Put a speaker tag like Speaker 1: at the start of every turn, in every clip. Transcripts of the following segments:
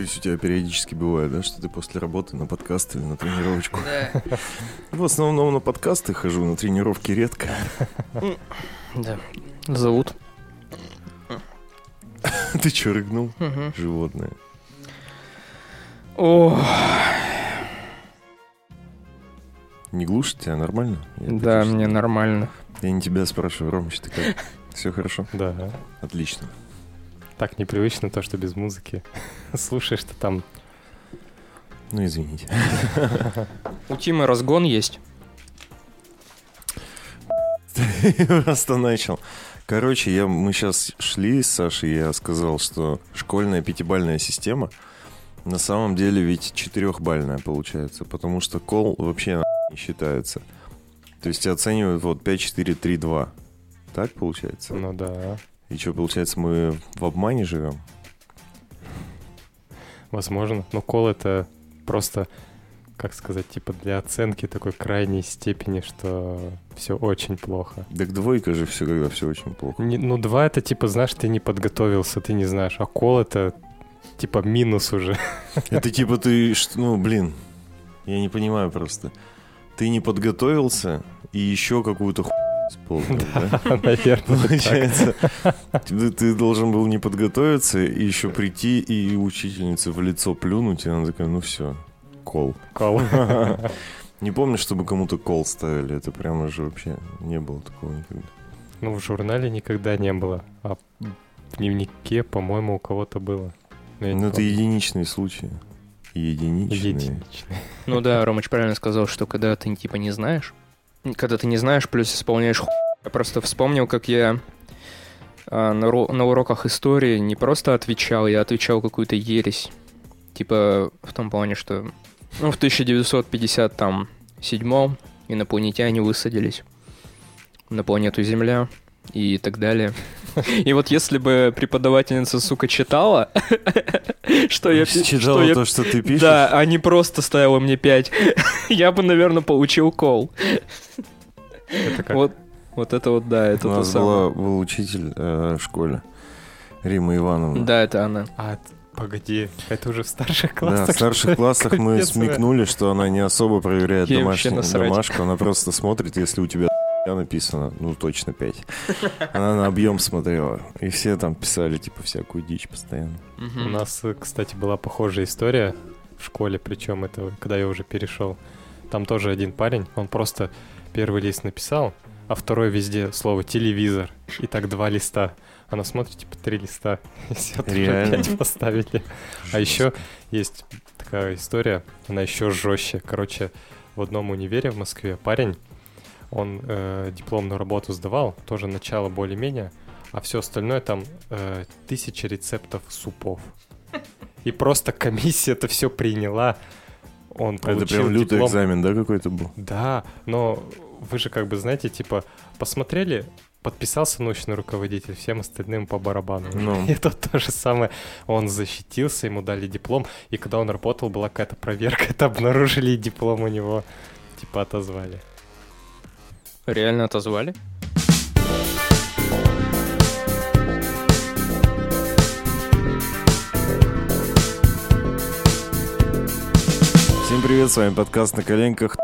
Speaker 1: То есть у тебя периодически бывает, да, что ты после работы на подкаст или на тренировочку?
Speaker 2: Да.
Speaker 1: В основном на подкасты хожу, на тренировки редко.
Speaker 2: Да. Зовут.
Speaker 1: Ты чё, рыгнул? Животное.
Speaker 2: О,
Speaker 1: Не глушит тебя, нормально? Я
Speaker 2: да, мне нормально.
Speaker 1: Я не тебя спрашиваю, Ромыч, ты как? Все хорошо?
Speaker 3: Да.
Speaker 1: Отлично.
Speaker 3: Так непривычно то, что без музыки. Слушаешь ты там.
Speaker 1: Ну, извините.
Speaker 2: У Тимы разгон есть.
Speaker 1: Просто начал. Короче, я, мы сейчас шли с Сашей, я сказал, что школьная пятибальная система на самом деле ведь четырехбальная получается, потому что кол вообще на не считается. То есть тебя оценивают вот 5, 4, 3, 2. Так получается?
Speaker 3: Ну да.
Speaker 1: И что, получается, мы в обмане живем?
Speaker 3: Возможно. Но кол это просто, как сказать, типа для оценки такой крайней степени, что все очень плохо.
Speaker 1: Так двойка же все, когда все очень плохо.
Speaker 3: Не- ну, два это типа, знаешь, ты не подготовился, ты не знаешь. А кол это типа минус уже.
Speaker 1: Это типа ты, ну, блин, я не понимаю просто. Ты не подготовился и еще какую-то хуйню исполнил, да?
Speaker 3: Наверное.
Speaker 1: Получается, ты, должен был не подготовиться и еще прийти и учительнице в лицо плюнуть, и она такая, ну все, кол.
Speaker 3: Кол.
Speaker 1: Не помню, чтобы кому-то кол ставили, это прямо же вообще не было такого никогда.
Speaker 3: Ну, в журнале никогда не было. А в дневнике, по-моему, у кого-то было.
Speaker 1: Ну это
Speaker 3: помню.
Speaker 1: единичные случаи. Единичные.
Speaker 3: Единичные.
Speaker 2: Ну да, Ромыч правильно сказал, что когда ты типа не знаешь, когда ты не знаешь, плюс исполняешь ху... Я просто вспомнил, как я а, на, ро- на уроках истории не просто отвечал, я отвечал какую-то ересь. Типа в том плане, что ну, в 1957 инопланетяне высадились на планету Земля и так далее. И вот если бы преподавательница, сука, читала, что я...
Speaker 1: Читала то, что ты пишешь?
Speaker 2: да, а не просто ставила мне 5. Я бы, наверное, получил кол.
Speaker 3: Это как
Speaker 2: Вот, вот это вот, да, это
Speaker 1: У
Speaker 2: то
Speaker 1: нас
Speaker 2: самое.
Speaker 1: была, был учитель э, в школе, Рима Ивановна.
Speaker 2: Да, это она.
Speaker 3: А, погоди, это уже в старших
Speaker 1: Да,
Speaker 3: классах?
Speaker 1: в старших классах мы смекнули, что она не особо проверяет домашнюю домашку, она просто смотрит, если у тебя написано, ну точно 5. Она на объем смотрела, и все там писали, типа, всякую дичь постоянно.
Speaker 3: У нас, э, кстати, была похожая история в школе, причем это когда я уже перешел. Там тоже один парень, он просто первый лист написал, а второй везде слово телевизор. И так два листа. Она смотрит, типа, три листа. И все,
Speaker 1: Реально?
Speaker 3: опять поставили. А еще есть такая история, она еще жестче. Короче, в одном универе в Москве парень, он э, дипломную работу сдавал, тоже начало более-менее, а все остальное там э, тысяча рецептов супов. И просто комиссия это все приняла. Он
Speaker 1: Это
Speaker 3: получил
Speaker 1: прям лютый
Speaker 3: диплом.
Speaker 1: экзамен, да, какой-то был?
Speaker 3: Да, но вы же как бы знаете, типа, посмотрели, подписался научный руководитель, всем остальным по барабану.
Speaker 1: Ну.
Speaker 3: И тут то же самое. Он защитился, ему дали диплом, и когда он работал, была какая-то проверка, это обнаружили, и диплом у него, типа, отозвали.
Speaker 2: Реально отозвали?
Speaker 1: Всем привет, с вами подкаст «На коленках».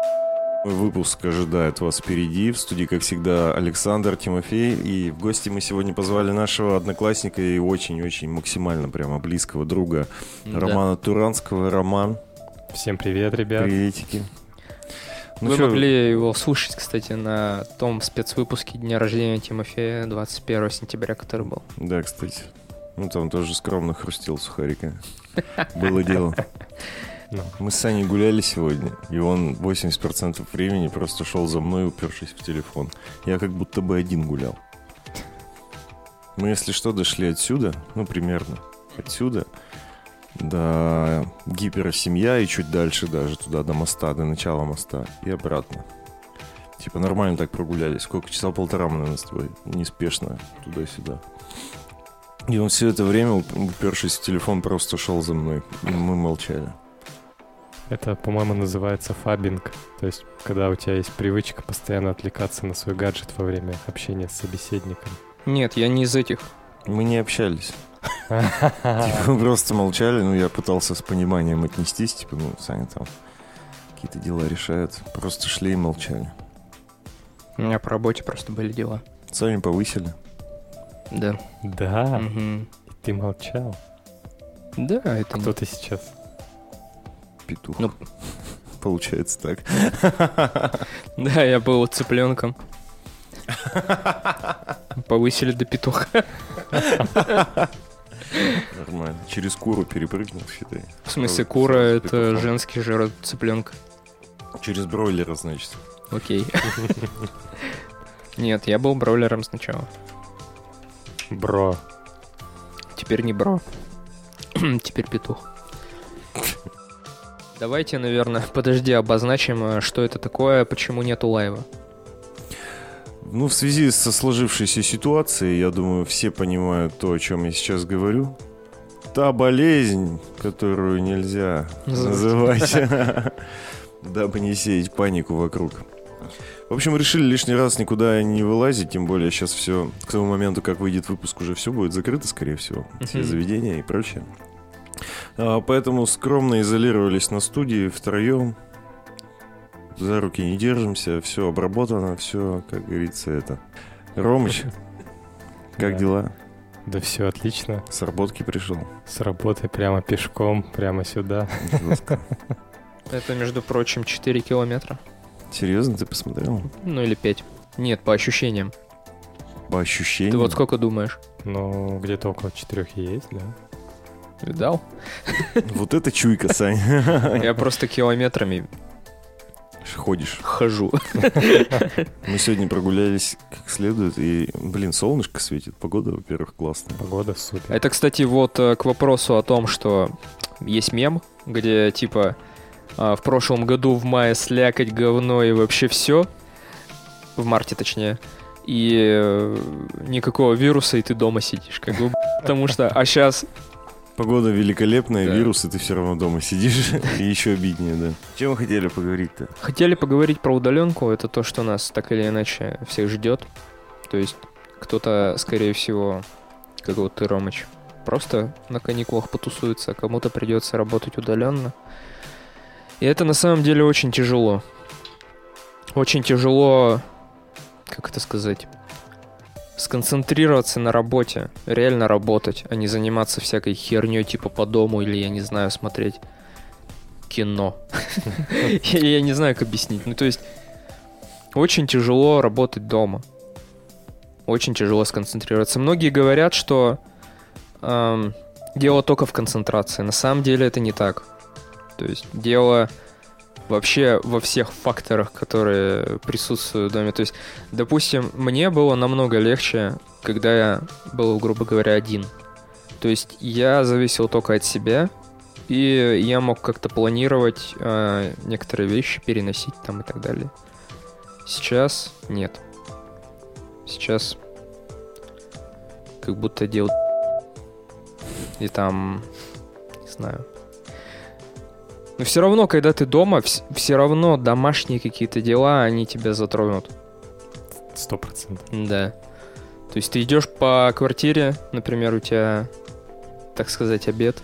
Speaker 1: Выпуск ожидает вас впереди. В студии, как всегда, Александр, Тимофей. И в гости мы сегодня позвали нашего одноклассника и очень-очень максимально прямо близкого друга
Speaker 2: Да.
Speaker 1: Романа Туранского. Роман,
Speaker 3: Всем привет, ребят.
Speaker 1: приветики. Ну
Speaker 2: Вы
Speaker 1: чё,
Speaker 2: могли его слушать, кстати, на том спецвыпуске Дня рождения Тимофея 21 сентября, который был.
Speaker 1: Да, кстати. Ну, там тоже скромно хрустел сухарика. Было дело.
Speaker 3: Ну,
Speaker 1: Мы с Саней гуляли сегодня, и он 80% времени просто шел за мной, упершись в телефон. Я как будто бы один гулял. Мы, если что, дошли отсюда, ну, примерно отсюда, до гиперсемья и чуть дальше даже туда, до моста, до начала моста и обратно. Типа нормально так прогулялись. Сколько? Часа полтора мы, наверное, с тобой неспешно туда-сюда. И он все это время, уп- упершись в телефон, просто шел за мной. И мы молчали.
Speaker 3: это, по-моему, называется фабинг. То есть, когда у тебя есть привычка постоянно отвлекаться на свой гаджет во время общения с собеседником.
Speaker 2: Нет, я не из этих.
Speaker 1: Мы не общались. Типа, мы просто молчали, ну, я пытался с пониманием отнестись, типа, ну, Саня там какие-то дела решает. Просто шли и молчали.
Speaker 2: У меня по работе просто были дела.
Speaker 1: Саню повысили.
Speaker 2: Да.
Speaker 3: Да, и ты молчал.
Speaker 2: Да, это
Speaker 3: Кто
Speaker 2: не...
Speaker 3: ты сейчас?
Speaker 1: Петух.
Speaker 2: Ну.
Speaker 1: Получается так.
Speaker 2: Да, я был цыпленком. Повысили до петуха.
Speaker 1: Нормально. Через куру перепрыгнул, считай.
Speaker 2: В смысле, кура — это женский жир цыпленка.
Speaker 1: Через бройлера, значит.
Speaker 2: Окей. Нет, я был бройлером сначала.
Speaker 3: Бро.
Speaker 2: Теперь не бро. Теперь петух. Давайте, наверное, подожди, обозначим, э, что это такое, почему нету лайва.
Speaker 1: Ну, в связи со сложившейся ситуацией, я думаю, все понимают то, о чем я сейчас говорю. Та болезнь, которую нельзя
Speaker 2: Называть.
Speaker 1: дабы не сеять панику вокруг. В общем, решили лишний раз никуда не вылазить, тем более сейчас все, к тому моменту, как выйдет выпуск, уже все будет закрыто, скорее всего, все заведения и прочее. А, Поэтому скромно изолировались на студии втроем, за руки не держимся, все обработано, все, как говорится, это. Ромыч, как
Speaker 3: Да.
Speaker 1: дела?
Speaker 3: Да все отлично.
Speaker 1: С работки пришел.
Speaker 3: С работы прямо пешком, прямо сюда.
Speaker 1: Жестко.
Speaker 2: Это, между прочим, 4 километра.
Speaker 1: Серьезно, ты посмотрел?
Speaker 2: Ну или 5. Нет, по ощущениям.
Speaker 1: По ощущениям.
Speaker 2: Ты вот сколько думаешь?
Speaker 3: Ну, где-то около четырех есть, да?
Speaker 2: Видал?
Speaker 1: Вот это чуйка, Сань.
Speaker 2: Я просто километрами
Speaker 1: Ходишь.
Speaker 2: хожу.
Speaker 1: Мы сегодня прогулялись как следует, и, блин, солнышко светит. Погода, во-первых, классная.
Speaker 3: Погода супер.
Speaker 2: Это, кстати, вот э, к вопросу о том, что есть мем, где типа а, в прошлом году в мае слякоть, говно и вообще все. В марте, точнее. И э, никакого вируса, и ты дома сидишь. Как бы, потому что... А сейчас...
Speaker 1: Погода великолепная,
Speaker 2: Да.
Speaker 1: вирус, и ты все равно дома сидишь. И еще обиднее, да. Чем мы хотели поговорить-то?
Speaker 2: Хотели поговорить про удаленку. Это то, что нас так или иначе всех ждет. То есть кто-то, скорее всего, как вот ты, Ромыч, просто на каникулах потусуется, а кому-то придется работать удаленно. И это на самом деле очень тяжело. Очень тяжело, как это сказать, сконцентрироваться на работе, реально работать, а не заниматься всякой херней типа по дому или, я не знаю, смотреть кино. Я не знаю, как объяснить. Ну, то есть, очень тяжело работать дома. Очень тяжело сконцентрироваться. Многие говорят, что эм, дело только в концентрации. На самом деле это не так. То есть дело вообще во всех факторах, которые присутствуют в доме. То есть, допустим, мне было намного легче, когда я был, грубо говоря, один. То есть я зависел только от себя, и я мог как-то планировать э, некоторые вещи, переносить там и так далее. Сейчас нет. Сейчас как будто дел и там не знаю. Но все равно, когда ты дома, все равно домашние какие-то дела, они тебя затронут.
Speaker 3: Сто процентов.
Speaker 2: Да. То есть ты идешь по квартире, например, у тебя, так сказать, обед,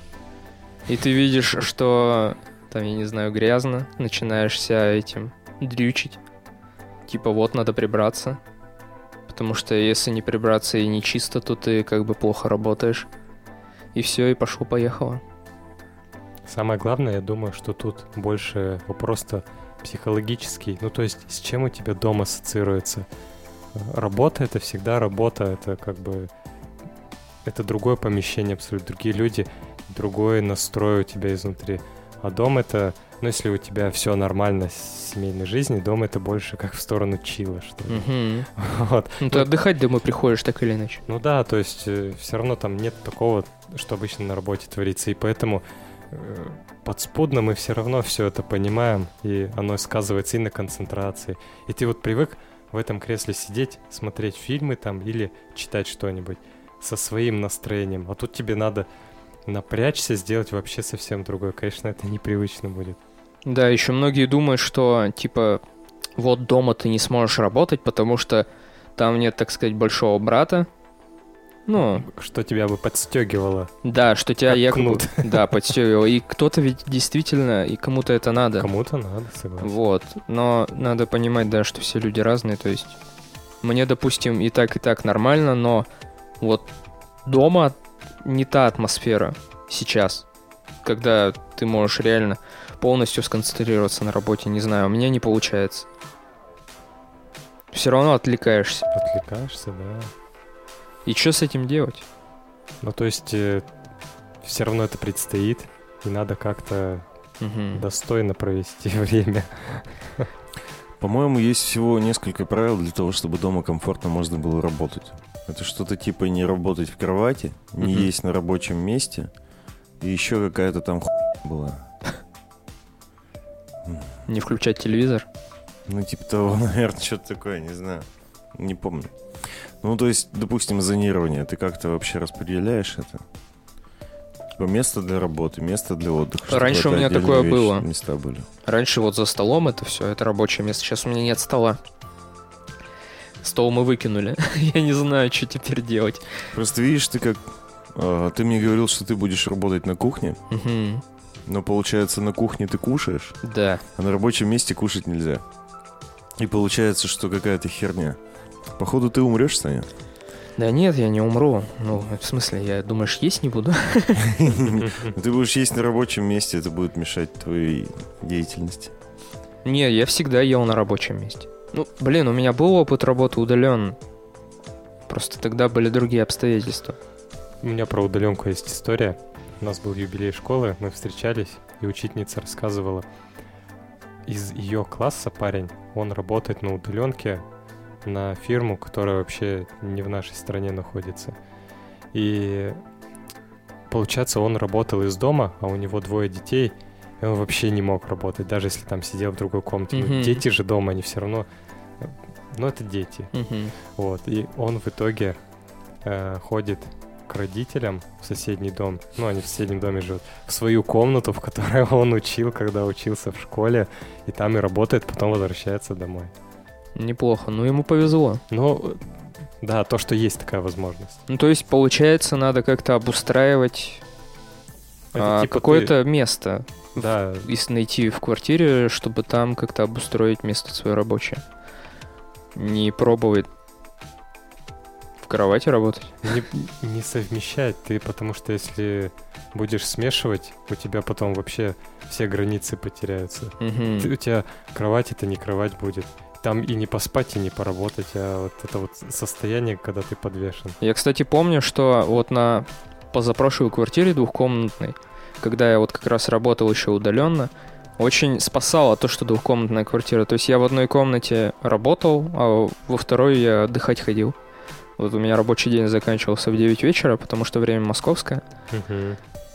Speaker 2: и ты видишь, что там, я не знаю, грязно, начинаешь себя этим дрючить. Типа вот надо прибраться. Потому что если не прибраться и не чисто, то ты как бы плохо работаешь. И все, и пошло-поехало.
Speaker 3: Самое главное, я думаю, что тут больше вопрос-то психологический. Ну, то есть, с чем у тебя дом ассоциируется? Работа — это всегда работа, это как бы... Это другое помещение, абсолютно другие люди, другой настрой у тебя изнутри. А дом — это... Ну, если у тебя все нормально с семейной жизнью, дом — это больше как в сторону чила, что ли.
Speaker 2: Мгм.
Speaker 3: Вот.
Speaker 2: Ну ты отдыхать домой приходишь так или иначе.
Speaker 3: Ну да, то есть все равно там нет такого, что обычно на работе творится, и поэтому э, подспудно мы все равно все это понимаем, и оно сказывается и на концентрации. И ты вот привык в этом кресле сидеть, смотреть фильмы там или читать что-нибудь со своим настроением, а тут тебе надо напрячься, сделать вообще совсем другое. Конечно, это непривычно будет.
Speaker 2: Да, еще многие думают, что типа вот дома ты не сможешь работать, потому что там нет, так сказать, большого брата, Ну,
Speaker 3: Что тебя бы подстегивало.
Speaker 2: да, что тебя якобы...
Speaker 3: кнут.
Speaker 2: Да, подстегивало. И кто-то ведь действительно, и кому-то это надо.
Speaker 3: Кому-то надо, согласен.
Speaker 2: Вот. Но надо понимать, да, что все люди разные. То есть мне, допустим, и так, и так нормально, но вот дома не та атмосфера сейчас, когда ты можешь реально полностью сконцентрироваться на работе. Не знаю, у меня не получается. Все равно отвлекаешься.
Speaker 3: Отвлекаешься, да.
Speaker 2: И что с этим делать?
Speaker 3: Ну, то есть, все равно это предстоит, и надо как-то
Speaker 2: Мгм.
Speaker 3: достойно провести время.
Speaker 1: По-моему, есть всего несколько правил для того, чтобы дома комфортно можно было работать. Это что-то типа не работать в кровати, не
Speaker 2: Мгм.
Speaker 1: есть на рабочем месте, и еще какая-то там хуйня была.
Speaker 2: Не включать телевизор.
Speaker 1: Ну, типа того, наверное, что-то такое, не знаю. Не помню. Ну, то есть, допустим, зонирование. Ты как-то вообще распределяешь это? Типа место для работы, место для отдыха.
Speaker 2: Раньше у меня такое
Speaker 1: вещи,
Speaker 2: было.
Speaker 1: Места были.
Speaker 2: Раньше вот за столом это все, это рабочее место. Сейчас у меня нет стола. Стол мы выкинули. Я не знаю, что теперь делать.
Speaker 1: Просто видишь, ты как... а, ты мне говорил, что ты будешь работать на кухне,
Speaker 2: Мгм.
Speaker 1: но получается на кухне ты кушаешь,
Speaker 2: Да.
Speaker 1: а на рабочем месте кушать нельзя. И получается, что какая-то херня. Походу, ты умрешь, Саня.
Speaker 2: Да нет, я не умру. Ну, в смысле, я, думаешь, есть не буду?
Speaker 1: Ты будешь есть на рабочем месте, это будет мешать твоей деятельности.
Speaker 2: Не, я всегда ел на рабочем месте. Ну, блин, у меня был опыт работы удален. Просто тогда были другие обстоятельства.
Speaker 3: У меня про удаленку есть история. У нас был юбилей школы, мы встречались, и учительница рассказывала, из ее класса парень, он работает на удаленке на фирму, которая вообще не в нашей стране находится. И получается, он работал из дома, а у него двое детей, и он вообще не мог работать, даже если там сидел в другой комнате. Ну,
Speaker 2: Мгм.
Speaker 3: Дети же дома, они все равно... Ну, это дети.
Speaker 2: Мгм.
Speaker 3: Вот, и он в итоге э, ходит к родителям в соседний дом, ну, они в соседнем доме живут, в свою комнату, в которой он учил, когда учился в школе, и там и работает, потом возвращается домой.
Speaker 2: Неплохо. Ну, ему повезло.
Speaker 3: Ну, да, то, что есть такая возможность.
Speaker 2: Ну, то есть, получается, надо как-то обустраивать
Speaker 3: Это
Speaker 2: а,
Speaker 3: типа
Speaker 2: какое-то место.
Speaker 3: ты- да,
Speaker 2: Если найти в квартире, чтобы там как-то обустроить место свое рабочее. Не пробовать в кровати работать.
Speaker 3: не, не совмещать ты, потому что если будешь смешивать, у тебя потом вообще все границы потеряются.
Speaker 2: Мгм.
Speaker 3: Ты- у тебя кровать это не кровать будет. Там и не поспать, и не поработать, а вот это вот состояние, когда ты подвешен.
Speaker 2: Я, кстати, помню, что вот на позапрошлой квартире двухкомнатной, когда я вот как раз работал еще удаленно, очень спасало то, что двухкомнатная квартира. То есть я в одной комнате работал, а во второй я отдыхать ходил. Вот у меня рабочий день заканчивался в 9 вечера, потому что время московское.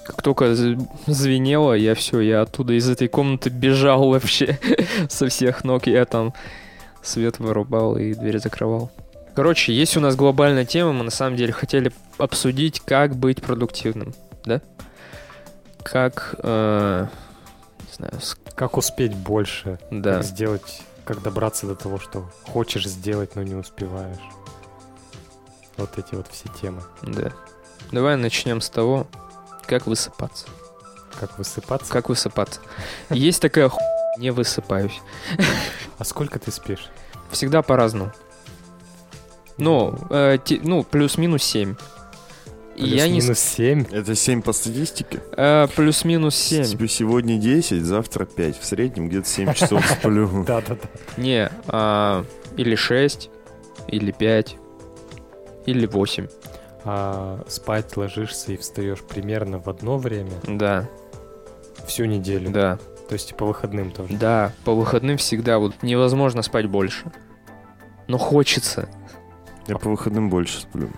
Speaker 2: Как только звенело, я все, я оттуда из этой комнаты бежал вообще со всех ног. Я там свет вырубал и дверь закрывал. Короче, есть у нас глобальная тема, мы на самом деле хотели обсудить, как быть продуктивным, да? Как, э, не знаю, с-
Speaker 3: Как успеть больше?
Speaker 2: да.
Speaker 3: Как сделать, как добраться до того, что хочешь сделать, но не успеваешь. Вот эти вот все темы.
Speaker 2: Да. Давай начнем с того, как высыпаться.
Speaker 3: Как высыпаться.
Speaker 2: Как высыпаться. Есть такая ху... не высыпаюсь.
Speaker 3: А сколько ты спишь?
Speaker 2: Всегда по-разному. Ну, э, те- ну, плюс-минус 7. И я не... с-
Speaker 3: Плюс-минус 7.
Speaker 1: Это 7 по статистике?
Speaker 2: э, плюс-минус 7.
Speaker 1: Типа сегодня 10, завтра 5. В среднем где-то 7 часов сплю.
Speaker 3: Да-да-да.
Speaker 2: Не, а, или 6, или 5, или 8.
Speaker 3: А спать ложишься и встаешь примерно в одно время
Speaker 2: Да,
Speaker 3: всю неделю.
Speaker 2: да,
Speaker 3: То есть и по выходным тоже.
Speaker 2: да. По выходным всегда вот невозможно спать больше. Но хочется.
Speaker 1: Я по выходным больше сплю.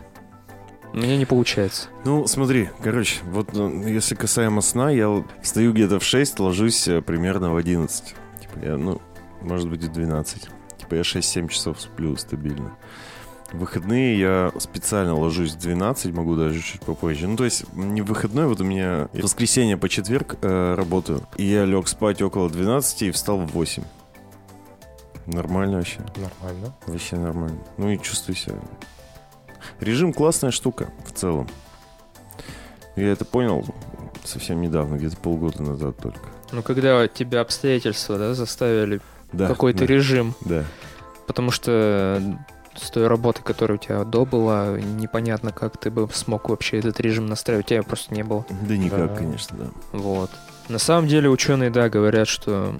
Speaker 2: Мне не получается.
Speaker 1: Ну, смотри, короче, вот ну, если касаемо сна, я встаю где-то в 6, ложусь э, примерно в 11. Типа я, ну, может быть, и 12. Типа я 6-7 часов сплю стабильно. В выходные я специально ложусь в 12, могу даже чуть попозже. Ну, то есть, не в выходной, вот у меня в воскресенье по четверг э, работаю. И я лег спать около 12 и встал в 8. Нормально вообще.
Speaker 3: Нормально.
Speaker 1: Вообще нормально. Ну и чувствую себя. Режим классная штука в целом. Я это понял совсем недавно, где-то полгода назад только.
Speaker 2: Ну, когда тебя обстоятельства, да, заставили
Speaker 1: Да,
Speaker 2: какой-то
Speaker 1: да,
Speaker 2: режим,
Speaker 1: Да.
Speaker 2: потому что с той работы, которая у тебя до была, непонятно, как ты бы смог вообще этот режим настраивать, у тебя просто не было.
Speaker 1: Да никак,
Speaker 3: Да.
Speaker 1: конечно, да.
Speaker 2: Вот. На самом деле ученые, да, говорят, что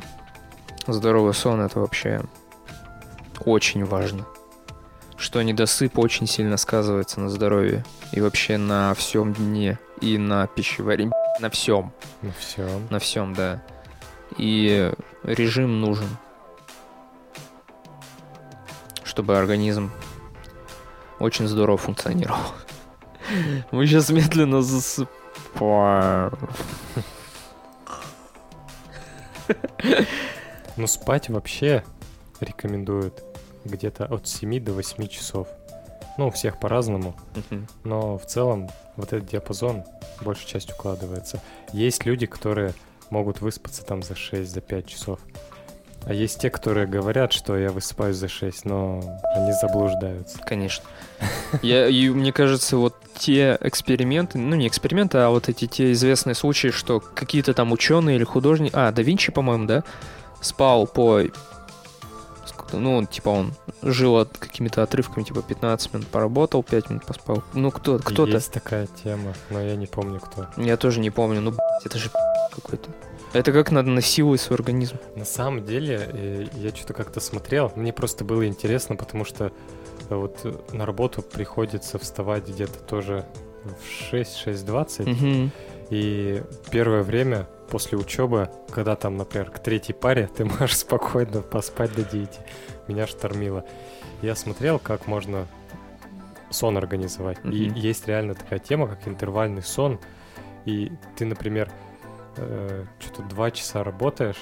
Speaker 2: здоровый сон это вообще очень важно. Что недосып очень сильно сказывается на здоровье. И вообще на всем дне. И на пищеварении. На всем.
Speaker 3: Ну все.
Speaker 2: На всем, да. И режим нужен. Чтобы организм очень здорово функционировал. Мы сейчас медленно засыпаем.
Speaker 3: Ну спать вообще рекомендуют где-то от 7 до 8 часов. Ну, у всех по-разному, но в целом вот этот диапазон большей частью укладывается. Есть люди, которые могут выспаться там за 6, за 5 часов. А есть те, которые говорят, что я высыпаюсь за 6, но они заблуждаются.
Speaker 2: Конечно. Я, и мне кажется, вот те эксперименты, ну не эксперименты, а вот эти те известные случаи, что какие-то там ученые или художники, а, да Винчи, по-моему, да, спал по, ну, типа он жил от какими-то отрывками, типа 15 минут поработал, 5 минут поспал. Ну, кто, кто-то.
Speaker 3: Есть такая тема, но я не помню кто.
Speaker 2: Я тоже не помню, ну, это же какой-то. Это как надо насиловать свой организм.
Speaker 3: На самом деле, э, я что-то как-то смотрел, мне просто было интересно, потому что э, вот э, на работу приходится вставать где-то тоже в 6-6.20,
Speaker 2: Мгм.
Speaker 3: и первое время после учебы, когда там, например, к третьей паре ты можешь спокойно поспать до 9, меня штормило. Я смотрел, как можно сон организовать. И
Speaker 2: Мгм.
Speaker 3: есть реально такая тема, как интервальный сон. И ты, например, что-то два часа работаешь,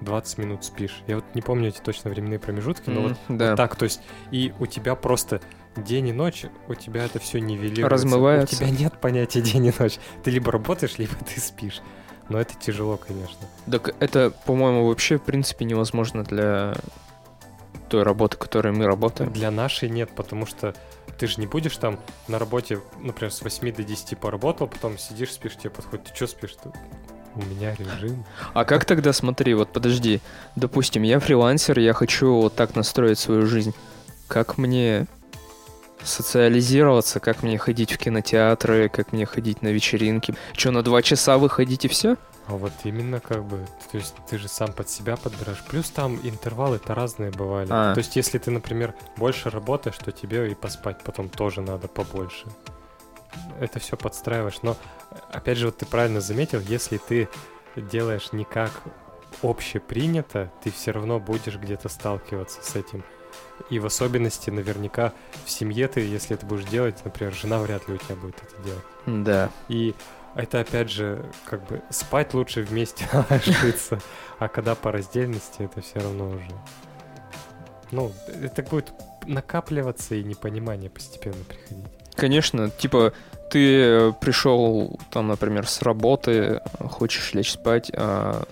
Speaker 3: 20 минут спишь. Я вот не помню эти точно временные промежутки, но вот
Speaker 2: М, да.
Speaker 3: так, то есть, и у тебя просто день и ночь, у тебя это все нивелируется.
Speaker 2: Размывается.
Speaker 3: У тебя нет понятия день и ночь. Ты либо работаешь, либо ты спишь. Но это тяжело, конечно.
Speaker 2: Так это, по-моему, вообще, в принципе, невозможно для той работы, которой мы работаем.
Speaker 3: Для нашей нет, потому что ты же не будешь там на работе, например, с 8 до 10 поработал, потом сидишь, спишь, тебе подходит, ты что спишь? Ты, У меня режим.
Speaker 2: А как тогда, смотри, вот подожди, допустим, я фрилансер, я хочу вот так настроить свою жизнь. Как мне социализироваться, как мне ходить в кинотеатры, как мне ходить на вечеринки? Че, на два часа выходить и все?
Speaker 3: А вот именно как бы, то есть ты же сам под себя подбираешь. Плюс там интервалы-то разные бывали.
Speaker 2: А.
Speaker 3: То есть если ты, например, больше работаешь, то тебе и поспать потом тоже надо побольше. Это все подстраиваешь. Но, опять же, вот ты правильно заметил, если ты делаешь не как общепринято, ты все равно будешь где-то сталкиваться с этим. И в особенности, наверняка, в семье ты, если это будешь делать, например, жена вряд ли у тебя будет это делать.
Speaker 2: Да.
Speaker 3: И это опять же, как бы спать лучше вместе ложиться, а когда по раздельности, это все равно уже. Ну, это будет накапливаться и непонимание постепенно приходить.
Speaker 2: Конечно, типа, ты пришел, там, например, с работы, хочешь лечь спать, а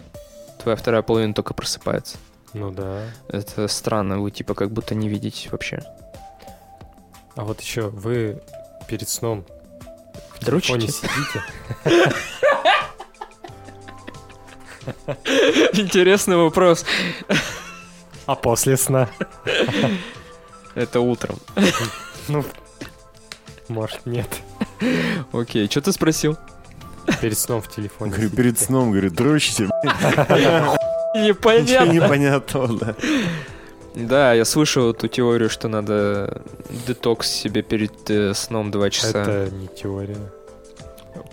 Speaker 2: твоя вторая половина только просыпается.
Speaker 3: Ну да.
Speaker 2: Это странно, вы типа как будто не видите вообще.
Speaker 3: А вот еще вы перед сном
Speaker 2: Дрочите?
Speaker 3: сидите.
Speaker 2: Интересный вопрос.
Speaker 3: А после сна?
Speaker 2: Это утром.
Speaker 3: Ну, может, нет.
Speaker 2: Окей, что ты спросил?
Speaker 3: Перед сном в телефоне
Speaker 1: Говорю, перед сном, говорю, дрочите, ничего
Speaker 2: Непонятно.
Speaker 1: непонятного, да.
Speaker 2: Да, я слышал эту теорию, что надо детокс себе перед э, сном 2 часа.
Speaker 3: Это не теория.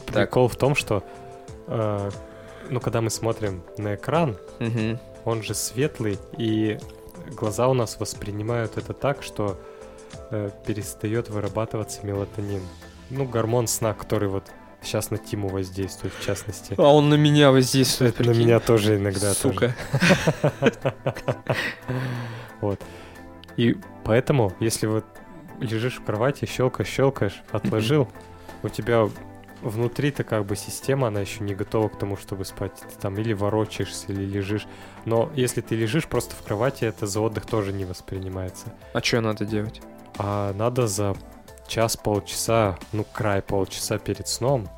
Speaker 2: Так.
Speaker 3: Прикол в том, что, э, ну, когда мы смотрим на экран,
Speaker 2: Мгм.
Speaker 3: он же светлый, и глаза у нас воспринимают это так, что э, перестает вырабатываться мелатонин. Ну, гормон сна, который вот сейчас на Тиму воздействует, в частности.
Speaker 2: А он на меня воздействует.
Speaker 3: Это на меня тоже иногда
Speaker 2: Сука.
Speaker 3: Вот. И поэтому, если вот лежишь в кровати, щелкаешь, щелкаешь, отложил, у тебя внутри-то как бы система, она еще не готова к тому, чтобы спать. Ты там или ворочаешься, или лежишь. Но если ты лежишь просто в кровати, это за отдых тоже не воспринимается.
Speaker 2: А что надо делать?
Speaker 3: А надо за час-полчаса, ну, край полчаса перед сном,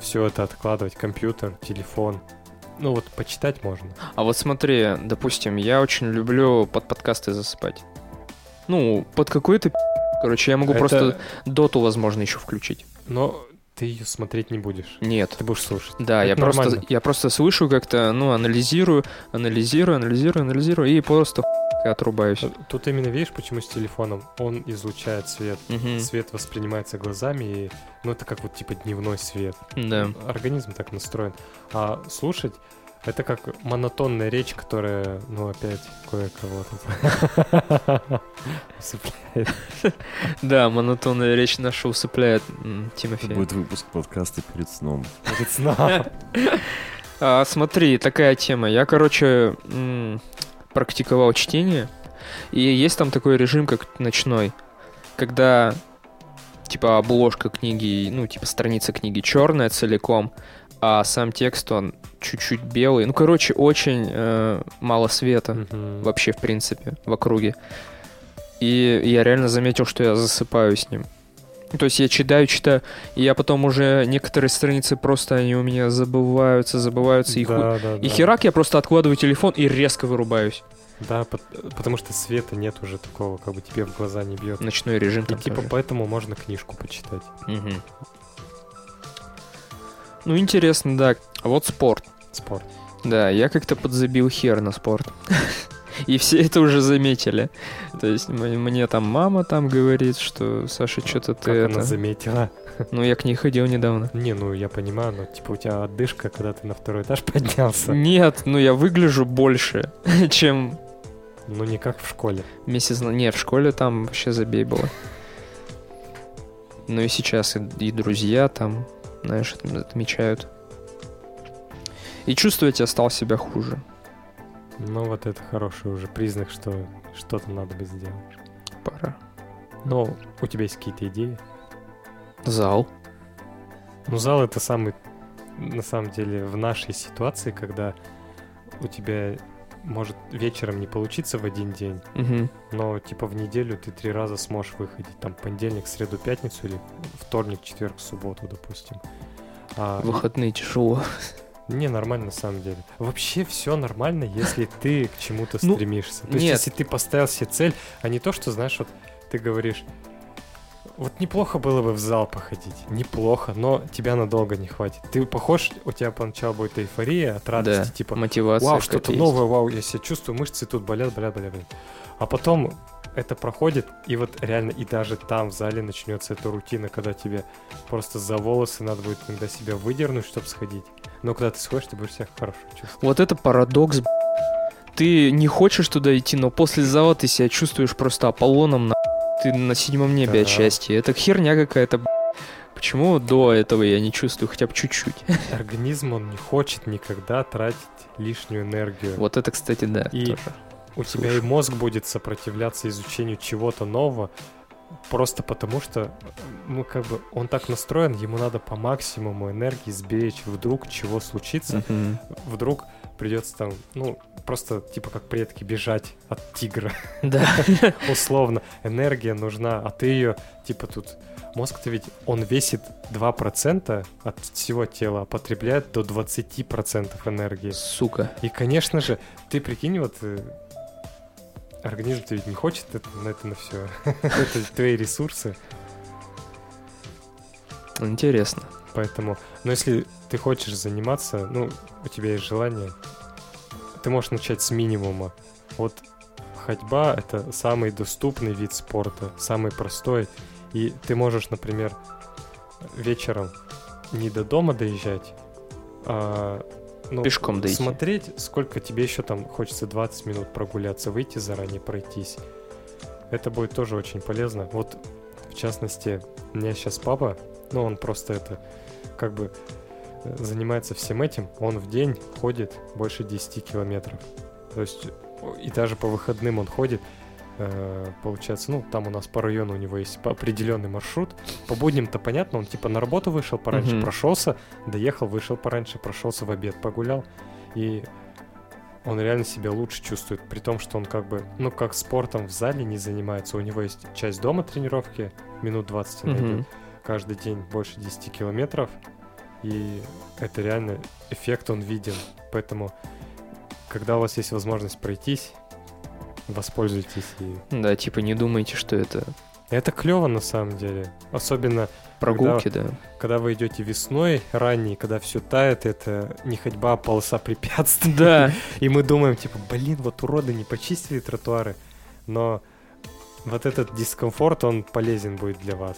Speaker 3: все это откладывать, компьютер, телефон. Ну, вот почитать можно.
Speaker 2: А вот смотри, допустим, я очень люблю под подкасты засыпать. Ну, под какой-то. Короче, я могу
Speaker 3: Это-
Speaker 2: просто доту, возможно, еще включить.
Speaker 3: Но ты ее смотреть не будешь.
Speaker 2: Нет.
Speaker 3: Ты будешь слушать.
Speaker 2: Да,
Speaker 3: Это
Speaker 2: я просто,
Speaker 3: нормально.
Speaker 2: я просто слышу как-то, ну, анализирую, анализирую, анализирую, анализирую, и просто отрубаюсь.
Speaker 3: Тут именно видишь, почему с телефоном он излучает свет.
Speaker 2: Мгм.
Speaker 3: Свет воспринимается глазами, и, ну, это как вот типа дневной свет.
Speaker 2: Да.
Speaker 3: Организм так настроен. А слушать это как монотонная речь, которая, ну, опять кое-кого тут усыпляет.
Speaker 2: Да, монотонная речь наша усыпляет Тимофея.
Speaker 1: будет выпуск подкаста перед сном.
Speaker 3: Перед сном.
Speaker 2: А, смотри, такая тема. Я, короче, практиковал чтение, и есть там такой режим, как ночной, когда типа обложка книги, ну, типа страница книги черная целиком, а сам текст, он чуть-чуть белый. Ну, короче, очень э, мало света
Speaker 3: Мгм.
Speaker 2: вообще, в принципе, в округе. И я реально заметил, что я засыпаю с ним. То есть я читаю, читаю, и я потом уже некоторые страницы просто они у меня забываются, забываются, и, ху-
Speaker 3: Да, да,
Speaker 2: и
Speaker 3: да.
Speaker 2: херак я просто откладываю телефон и резко вырубаюсь.
Speaker 3: Да, пот- потому что света нет уже такого, как бы тебе в глаза не бьет.
Speaker 2: Ночной режим
Speaker 3: И типа
Speaker 2: тоже.
Speaker 3: поэтому можно книжку почитать.
Speaker 2: Мгм. Ну, интересно, да. А вот спорт.
Speaker 3: Спорт.
Speaker 2: Да, я как-то подзабил хер на спорт. И все это уже заметили. То есть мне там мама там говорит, что Саша, что-то ты
Speaker 3: Как она
Speaker 2: это...
Speaker 3: заметила.
Speaker 2: Ну, я к ней ходил недавно.
Speaker 3: Не, ну я понимаю, но типа у тебя отдышка, когда ты на второй этаж поднялся.
Speaker 2: Нет, ну я выгляжу больше, чем
Speaker 3: Ну не как в школе.
Speaker 2: месяц... на- Не, в школе там вообще забей было. Ну и сейчас и, и друзья там, знаешь, отм- отмечают. И чувствовать я стал себя хуже.
Speaker 3: Ну вот это хороший уже признак, что что-то надо бы сделать.
Speaker 2: Пора.
Speaker 3: Но у тебя есть какие-то идеи?
Speaker 2: Зал.
Speaker 3: Ну зал это самый, на самом деле, в нашей ситуации, когда у тебя может вечером не получиться в один день,
Speaker 2: Мгм.
Speaker 3: но типа в неделю ты три раза сможешь выходить. Там понедельник, среду, пятницу или вторник, четверг, субботу, допустим. А,
Speaker 2: Выходные тяжело.
Speaker 3: Не, нормально на самом деле. Вообще все нормально, если ты к чему-то
Speaker 2: Ну,
Speaker 3: стремишься. То есть, если ты поставил себе цель, а не то, что, знаешь, вот ты говоришь, вот неплохо было бы в зал походить. Неплохо, но тебя надолго не хватит. Ты похож, у тебя поначалу будет эйфория от радости,
Speaker 2: Да,
Speaker 3: типа,
Speaker 2: мотивация.
Speaker 3: вау, что-то
Speaker 2: есть.
Speaker 3: новое, вау, я себя чувствую, мышцы тут болят, болят, болят, болят. А потом это проходит, и вот реально, и даже там в зале начнется эта рутина, когда тебе просто за волосы надо будет иногда себя выдернуть, чтобы сходить. Но когда ты сходишь, ты будешь себя хорошо чувствовать.
Speaker 2: Вот это парадокс. Ты не хочешь туда идти, но после зала ты себя чувствуешь просто Аполлоном, на... Ты на седьмом небе
Speaker 3: Да.
Speaker 2: от счастья. Это херня какая-то. Почему до этого я не чувствую хотя бы чуть-чуть?
Speaker 3: Организм, он не хочет никогда тратить лишнюю энергию.
Speaker 2: Вот это, кстати, да,
Speaker 3: И
Speaker 2: тоже.
Speaker 3: У тебя и
Speaker 2: слушай.
Speaker 3: мозг будет сопротивляться изучению чего-то нового, просто потому что, ну, как бы, он так настроен, ему надо по максимуму энергии сберечь. Вдруг чего случится,
Speaker 2: Мгм.
Speaker 3: вдруг придется там, ну, просто типа как предки бежать от тигра.
Speaker 2: Да.
Speaker 3: Условно, энергия нужна, а ты ее, типа тут, мозг-то ведь, он весит 2% от всего тела, а потребляет до 20% энергии.
Speaker 2: Сука.
Speaker 3: И, конечно же, ты прикинь, вот э, организм-то ведь не хочет это, на это на все. это твои ресурсы.
Speaker 2: Интересно.
Speaker 3: Поэтому, но если ты хочешь заниматься, ну, у тебя есть желание, ты можешь начать с минимума. Вот ходьба — это самый доступный вид спорта, самый простой. И ты можешь, например, вечером не до дома доезжать, а ну,
Speaker 2: Пешком дойти.
Speaker 3: смотреть, сколько тебе еще там хочется 20 минут прогуляться, выйти заранее, пройтись. Это будет тоже очень полезно. Вот, в частности, у меня сейчас папа, ну, он просто это, как бы, э, занимается всем этим. Он в день ходит больше 10 километров. То есть, и даже по выходным он ходит. Э, Получается, ну, там у нас по району у него есть определенный маршрут. По будням-то понятно, он типа на работу вышел пораньше,
Speaker 2: Мгм.
Speaker 3: прошелся, доехал, вышел пораньше, прошелся в обед, погулял. И он реально себя лучше чувствует, при том, что он как бы, ну, как спортом в зале не занимается. У него есть часть дома тренировки, минут 20 он
Speaker 2: Мгм.
Speaker 3: идет, каждый день больше 10 километров, и это реально эффект он виден. Поэтому, когда у вас есть возможность пройтись, воспользуйтесь и
Speaker 2: Да, типа не думайте, что это
Speaker 3: это клево на самом деле. Особенно,
Speaker 2: прогулки, да.
Speaker 3: когда вы идете весной ранней, когда все тает, это не ходьба, а полоса препятствий.
Speaker 2: Да,
Speaker 3: И мы думаем, типа, блин, вот уроды не почистили тротуары. Но вот этот дискомфорт, он полезен будет для вас.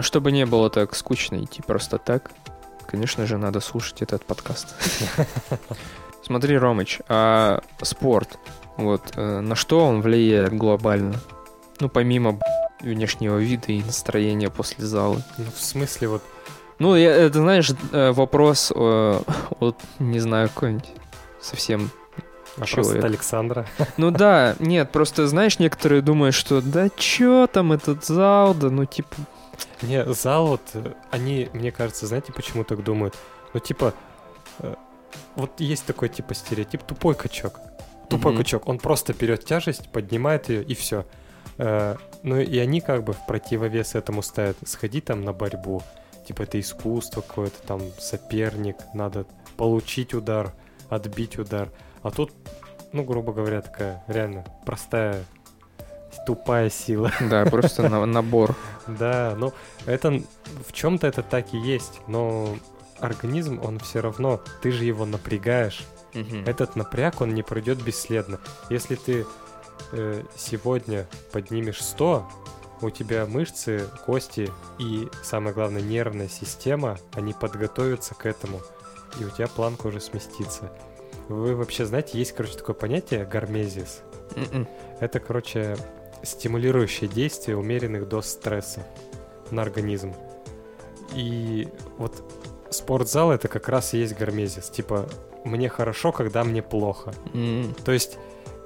Speaker 2: А чтобы не было так скучно идти просто так, конечно же, надо слушать этот подкаст. Смотри, Ромыч, а спорт, вот, э, на что он влияет глобально? Ну, помимо внешнего вида и настроения после зала.
Speaker 3: Ну, в смысле, вот,
Speaker 2: Ну, я, это, знаешь, э, вопрос, э, вот, не знаю, какой-нибудь совсем...
Speaker 3: вопрос
Speaker 2: Человек.
Speaker 3: от Александра.
Speaker 2: Ну да, нет, просто, знаешь, некоторые думают, что да чё там этот зал, да ну типа...
Speaker 3: Не, зал вот, э, они, мне кажется, знаете, почему так думают? Ну, типа, э, вот есть такой, типа, стереотип, тупой качок. Тупой
Speaker 2: Мгм.
Speaker 3: качок, он просто берет тяжесть, поднимает ее и все. Ну и они как бы в противовес этому ставят. Сходи там на борьбу. Типа это искусство какое-то, там соперник, надо получить удар, отбить удар. А тут, ну, грубо говоря, такая реально простая, тупая сила.
Speaker 2: Да, просто на- набор.
Speaker 3: Да, ну это в чем-то это так и есть, но организм, он все равно, ты же его напрягаешь. Этот напряг, он не пройдет бесследно. Если ты э, сегодня поднимешь 100, у тебя мышцы, кости и, самое главное, нервная система, они подготовятся к этому, и у тебя планка уже сместится. Вы вообще знаете, есть, короче, такое понятие гармезис.
Speaker 2: Мгм.
Speaker 3: Это, короче, стимулирующее действие умеренных доз стресса на организм. И вот спортзал это как раз и есть гармезис. Типа, мне хорошо, когда мне плохо.
Speaker 2: М,
Speaker 3: То есть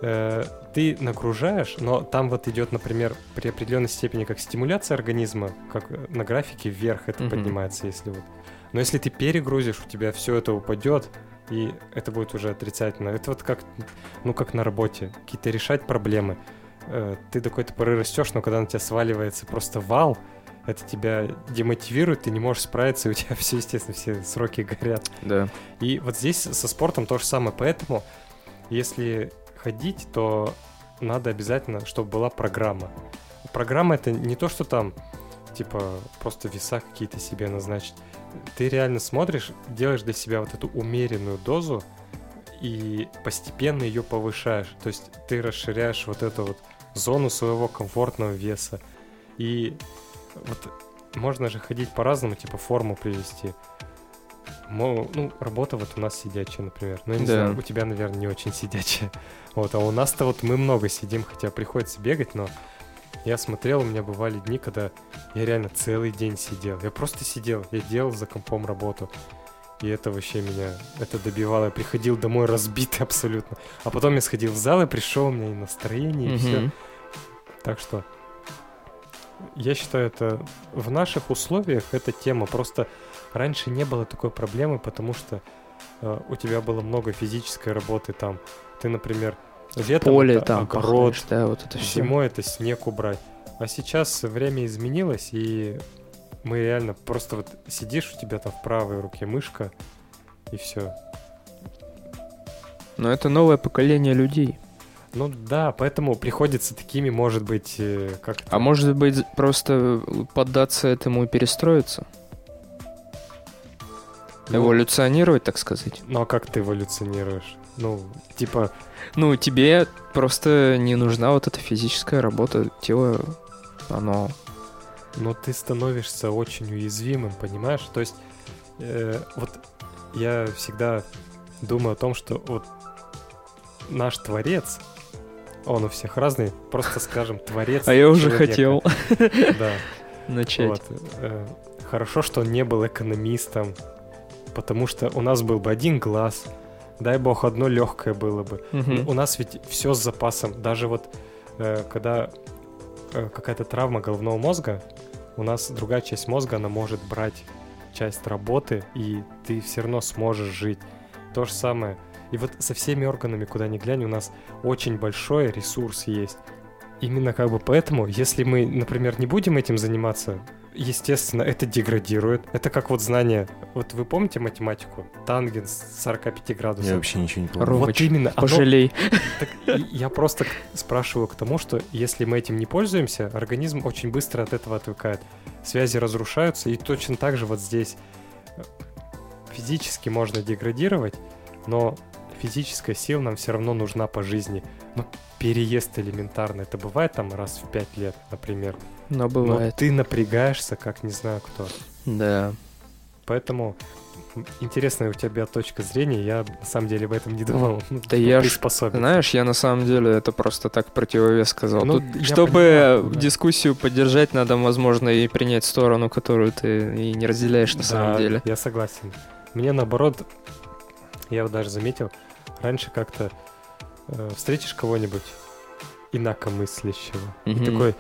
Speaker 3: э, ты нагружаешь, но там вот идет, например, при определенной степени как стимуляция организма, как на графике вверх это
Speaker 2: Мгм.
Speaker 3: поднимается, если вот. Но если ты перегрузишь, у тебя все это упадет, и это будет уже отрицательно. Это вот как, ну, как на работе, какие-то решать проблемы. Э, ты до какой-то поры растешь, но когда на тебя сваливается просто вал, это тебя демотивирует, ты не можешь справиться, и у тебя все, естественно, все сроки горят.
Speaker 2: Да.
Speaker 3: И вот здесь со спортом то же самое. Поэтому, если ходить, то надо обязательно, чтобы была программа. Программа это не то, что там, типа, просто веса какие-то себе назначить. Ты реально смотришь, делаешь для себя вот эту умеренную дозу и постепенно ее повышаешь. То есть ты расширяешь вот эту вот зону своего комфортного веса. И вот можно же ходить по-разному, типа форму привести. Ну, работа вот у нас сидячая, например. Ну, я не
Speaker 2: Да.
Speaker 3: знаю, у тебя, наверное, не очень сидячая. Вот, а у нас-то вот мы много сидим, хотя приходится бегать, но я смотрел, у меня бывали дни, когда я реально целый день сидел. Я просто сидел, я делал за компом работу. И это вообще меня, это добивало. Я приходил домой разбитый абсолютно. А потом я сходил в зал и пришел, у меня и настроение, и все. Так что я считаю, это в наших условиях эта тема. Просто раньше не было такой проблемы, потому что э, у тебя было много физической работы там. Ты, например, летом
Speaker 2: Поле
Speaker 3: это
Speaker 2: там,
Speaker 3: огород,
Speaker 2: пахнешь, да, вот это все.
Speaker 3: зимой это снег убрать. А сейчас время изменилось, и мы реально просто вот сидишь, у тебя там в правой руке мышка, и все.
Speaker 2: Но это новое поколение людей.
Speaker 3: Ну да, поэтому приходится такими, может быть, э, как
Speaker 2: А может быть, просто поддаться этому и перестроиться?
Speaker 3: ну,
Speaker 2: Эволюционировать, так сказать.
Speaker 3: Ну а как ты эволюционируешь? Ну, типа,
Speaker 2: Ну, тебе просто не нужна вот эта физическая работа. Тело, оно...
Speaker 3: но ты становишься очень уязвимым, понимаешь? То есть, э, вот я всегда думаю о том, что вот наш творец, он у всех разный, просто скажем, творец.
Speaker 2: А я уже хотел
Speaker 3: Да,
Speaker 2: начать.
Speaker 3: э, Хорошо, что он не был экономистом, потому что у нас был бы один глаз, дай бог, одно легкое было бы. У нас ведь все с запасом. Даже вот э, когда э, какая-то травма головного мозга, у нас другая часть мозга, она может брать часть работы, и ты все равно сможешь жить. То же самое. И вот со всеми органами, куда ни глянь, у нас очень большой ресурс есть. Именно как бы поэтому, если мы, например, не будем этим заниматься, естественно, это деградирует. Это как вот знание. Вот вы помните математику? Тангенс 45 градусов.
Speaker 1: Я вообще ничего не помню.
Speaker 2: Ромыч,
Speaker 3: вот именно. оно-
Speaker 2: Пожалей.
Speaker 3: так я просто спрашиваю к тому, что если мы этим не пользуемся, организм очень быстро от этого отвыкает. Связи разрушаются, и точно так же вот здесь физически можно деградировать, но физическая сила нам все равно нужна по жизни. Ну, переезд элементарно, это бывает там раз в пять лет, например.
Speaker 2: Но
Speaker 3: Но
Speaker 2: бывает.
Speaker 3: ты напрягаешься, как не знаю кто.
Speaker 2: Да.
Speaker 3: Поэтому интересная у тебя точка зрения, я на самом деле об этом не думал. Ну,
Speaker 2: Да я ж-
Speaker 3: приспособиться.
Speaker 2: Знаешь, я на самом деле это просто так противовес сказал.
Speaker 3: Ну,
Speaker 2: Тут, чтобы
Speaker 3: понимаю, да.
Speaker 2: дискуссию поддержать, надо, возможно, и принять сторону, которую ты и не разделяешь на самом
Speaker 3: Да,
Speaker 2: деле.
Speaker 3: Я согласен. Мне наоборот, я вот даже заметил, раньше как-то э, встретишь кого-нибудь инакомыслящего. И
Speaker 2: Мгм.
Speaker 3: такой,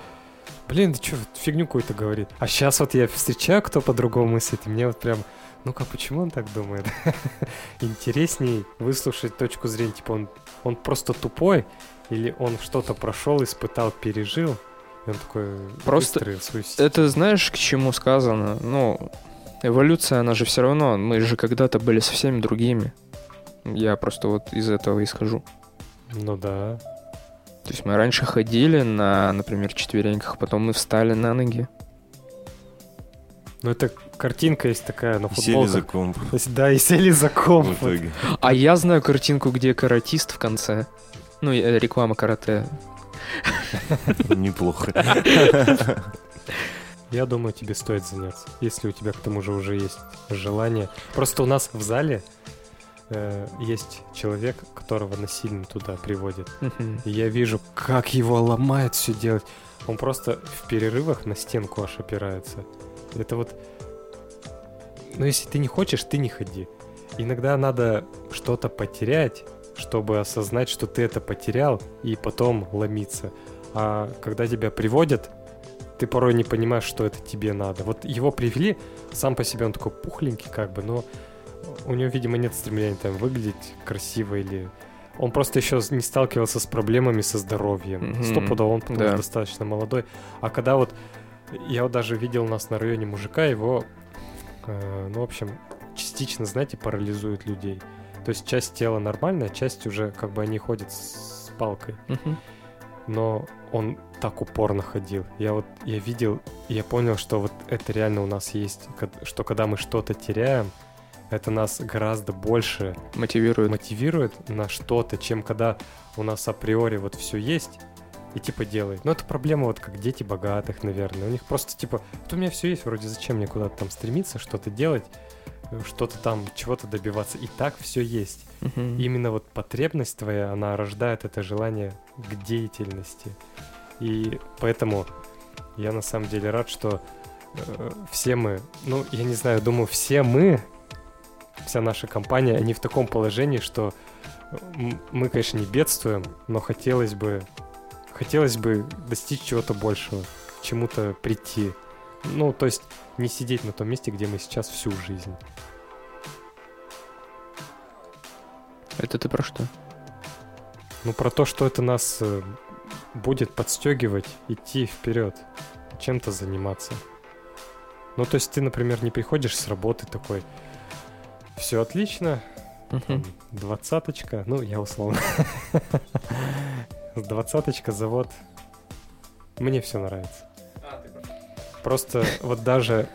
Speaker 3: блин, ты что, фигню какую-то говорит. А сейчас вот я встречаю, кто по-другому мыслит, и мне вот прям, ну-ка, почему он так думает? Интересней выслушать точку зрения, типа он, он просто тупой, или он что-то прошел, испытал, пережил, и он такой
Speaker 2: Просто
Speaker 3: свою
Speaker 2: Это знаешь, к чему сказано? Ну, эволюция, она же все равно, мы же когда-то были совсем другими. Я просто вот из этого исхожу.
Speaker 3: Ну да.
Speaker 2: То есть мы раньше ходили на, например, четвереньках, потом мы встали на ноги.
Speaker 3: Ну это картинка есть такая на
Speaker 1: И Сели за
Speaker 3: футболках.
Speaker 1: комп
Speaker 3: Да, и сели за
Speaker 1: в
Speaker 3: комп. вот.
Speaker 1: итоге.
Speaker 2: А я знаю картинку, где каратист в конце. Ну, э, реклама карате.
Speaker 1: Неплохо.
Speaker 3: Я думаю, тебе стоит заняться, если у тебя к тому же уже есть желание. Просто у нас в зале э, есть человек, которого насильно туда приводят. И я вижу, как его ломает все делать. Он просто в перерывах на стенку аж опирается. Это вот... Ну, если ты не хочешь, ты не ходи. Иногда надо что-то потерять, чтобы осознать, что ты это потерял, и потом ломиться. А когда тебя приводят, ты порой не понимаешь, что это тебе надо. Вот его привели, сам по себе он такой пухленький как бы, но у него, видимо, нет стремления там выглядеть красиво или... Он просто еще не сталкивался с проблемами со здоровьем.
Speaker 2: Мгм.
Speaker 3: Стопудово, он потому
Speaker 2: Да.
Speaker 3: достаточно молодой. А когда вот... Я вот даже видел у нас на районе мужика, его, э, ну, в общем, частично, знаете, парализует людей. То есть часть тела нормальная, часть уже как бы они ходят с палкой
Speaker 2: Мгм.
Speaker 3: но он так упорно ходил. Я вот, я видел, я понял, что вот это реально у нас есть, что когда мы что-то теряем, это нас гораздо больше
Speaker 2: Мотивирует.
Speaker 3: мотивирует на что-то, чем когда у нас априори вот все есть, и типа делает. Но это проблема вот как дети богатых, наверное. У них просто типа, вот у меня все есть, вроде зачем мне куда-то там стремиться, что-то делать, э, что-то там, чего-то добиваться. И так все есть.
Speaker 2: Мгм.
Speaker 3: Именно вот потребность твоя, она рождает это желание к деятельности. И поэтому я на самом деле рад, что э, все мы, ну, я не знаю, думаю, все мы, вся наша компания, они в таком положении, что мы, конечно, не бедствуем, но хотелось бы, хотелось бы достичь чего-то большего, к чему-то прийти. Ну, то есть не сидеть на том месте, где мы сейчас всю жизнь.
Speaker 2: Это ты про что?
Speaker 3: Ну, про то, что это нас э, будет подстегивать идти вперед, чем-то заниматься. Ну, то есть ты, например, не приходишь с работы такой, все отлично, двадцаточка, ну, я условно. Двадцаточка, завод. Мне все нравится. Просто вот даже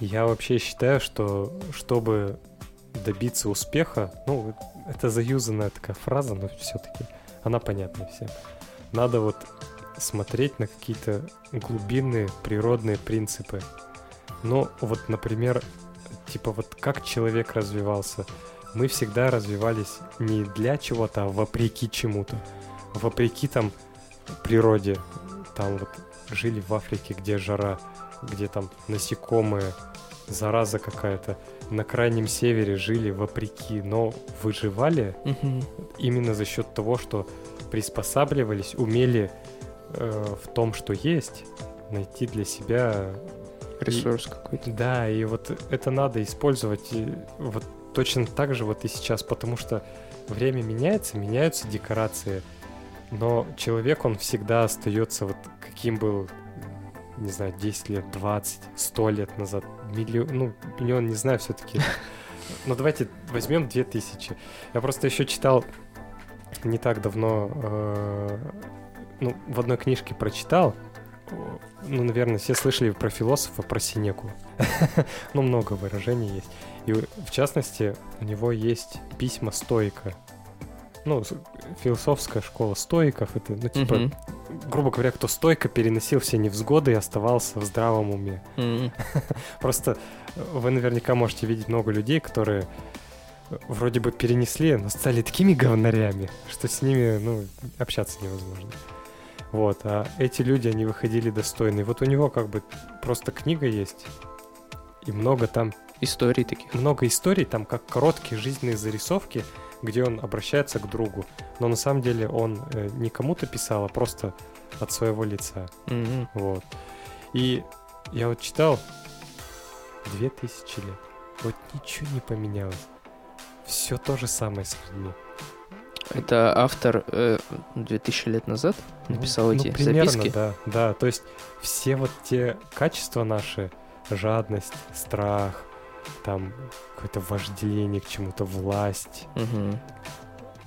Speaker 3: я вообще считаю, что чтобы добиться успеха, ну, это заюзанная такая фраза, но все-таки она понятна всем. Надо вот смотреть на какие-то глубинные природные принципы. Ну, вот, например, типа вот как человек развивался. Мы всегда развивались не для чего-то, а вопреки чему-то. Вопреки там природе. Там вот жили в Африке, где жара, где там насекомые, зараза какая-то. На крайнем севере жили вопреки, но выживали
Speaker 2: Мгм.
Speaker 3: именно за счет того, что приспосабливались, умели э, в том, что есть, найти для себя
Speaker 2: Ресурс какой-то.
Speaker 3: да, и вот это надо использовать. И вот точно так же вот и сейчас, потому что время меняется, меняются декорации, но человек, он всегда остается вот каким был, не знаю, 10 лет, 20, 100 лет назад, миллион, ну, миллион, не знаю, все-таки. Но давайте возьмем 2000. Я просто еще читал не так давно, э, ну, в одной книжке прочитал, ну, наверное, все слышали про философа, про Синеку. ну, много выражений есть. И в частности, у него есть письма стойка. Ну, философская школа стоиков. Это, ну, типа, mm-hmm. грубо говоря, кто стойко переносил все невзгоды и оставался в здравом уме. Mm-hmm. Просто вы наверняка можете видеть много людей, которые вроде бы перенесли, но стали такими говнарями, что с ними, ну, общаться невозможно. Вот, а эти люди, они выходили достойные. Вот у него как бы просто книга есть, и много там...
Speaker 2: Историй таких.
Speaker 3: Много историй, там как короткие жизненные зарисовки, где он обращается к другу. Но на самом деле он э, не кому-то писал, а просто от своего лица. Mm-hmm. Вот. И я вот читал две тысячи лет. Вот ничего не поменялось. Все то же самое с людьми.
Speaker 2: Это автор э, 2000 лет назад ну, написал ну, эти ну, примерно, записки?
Speaker 3: да, да. То есть все вот те качества наши, жадность, страх, там какое-то вожделение к чему-то, власть, угу.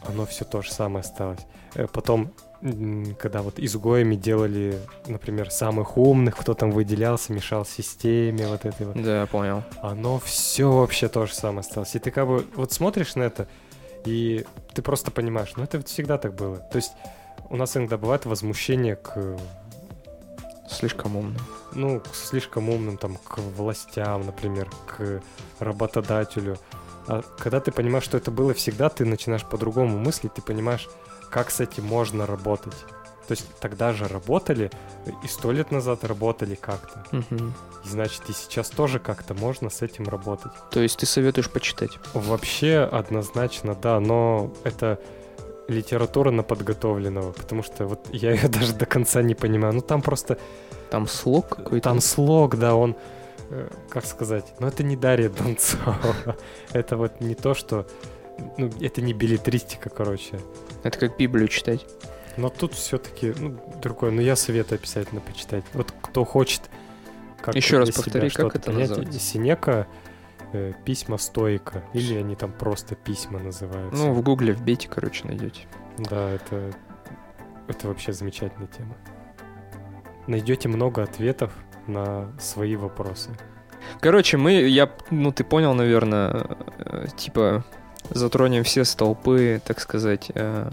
Speaker 3: оно все то же самое осталось. Э, потом, когда вот изгоями делали, например, самых умных, кто там выделялся, мешал системе вот этой вот.
Speaker 2: Да, понял.
Speaker 3: Оно все вообще то же самое осталось. И ты как бы вот смотришь на это, и ты просто понимаешь, ну это всегда так было. То есть у нас иногда бывает возмущение к...
Speaker 2: Слишком умным.
Speaker 3: Ну, к слишком умным, там, к властям, например, к работодателю. А когда ты понимаешь, что это было всегда, ты начинаешь по-другому мыслить, ты понимаешь, как с этим можно работать. То есть тогда же работали, и сто лет назад работали как-то. Угу. И значит, и сейчас тоже как-то можно с этим работать.
Speaker 2: То есть ты советуешь почитать?
Speaker 3: Вообще однозначно, да, но это литература на подготовленного, потому что вот я ее даже до конца не понимаю. Ну там просто...
Speaker 2: Там слог какой-то?
Speaker 3: Там слог, да, он... Э, как сказать? Ну это не Дарья Донцова. это вот не то, что... Ну, это не билетристика, короче.
Speaker 2: Это как Библию читать.
Speaker 3: Но тут все-таки ну, другое. Но я советую обязательно почитать. Вот кто хочет
Speaker 2: как Еще раз повтори, как это понять, называется?
Speaker 3: Синека э, письма стойка. Или они там просто письма называются.
Speaker 2: Ну, в гугле вбейте, короче, найдете.
Speaker 3: Да, это, это вообще замечательная тема. Найдете много ответов на свои вопросы.
Speaker 2: Короче, мы, я, ну ты понял, наверное, э, типа затронем все столпы, так сказать, э,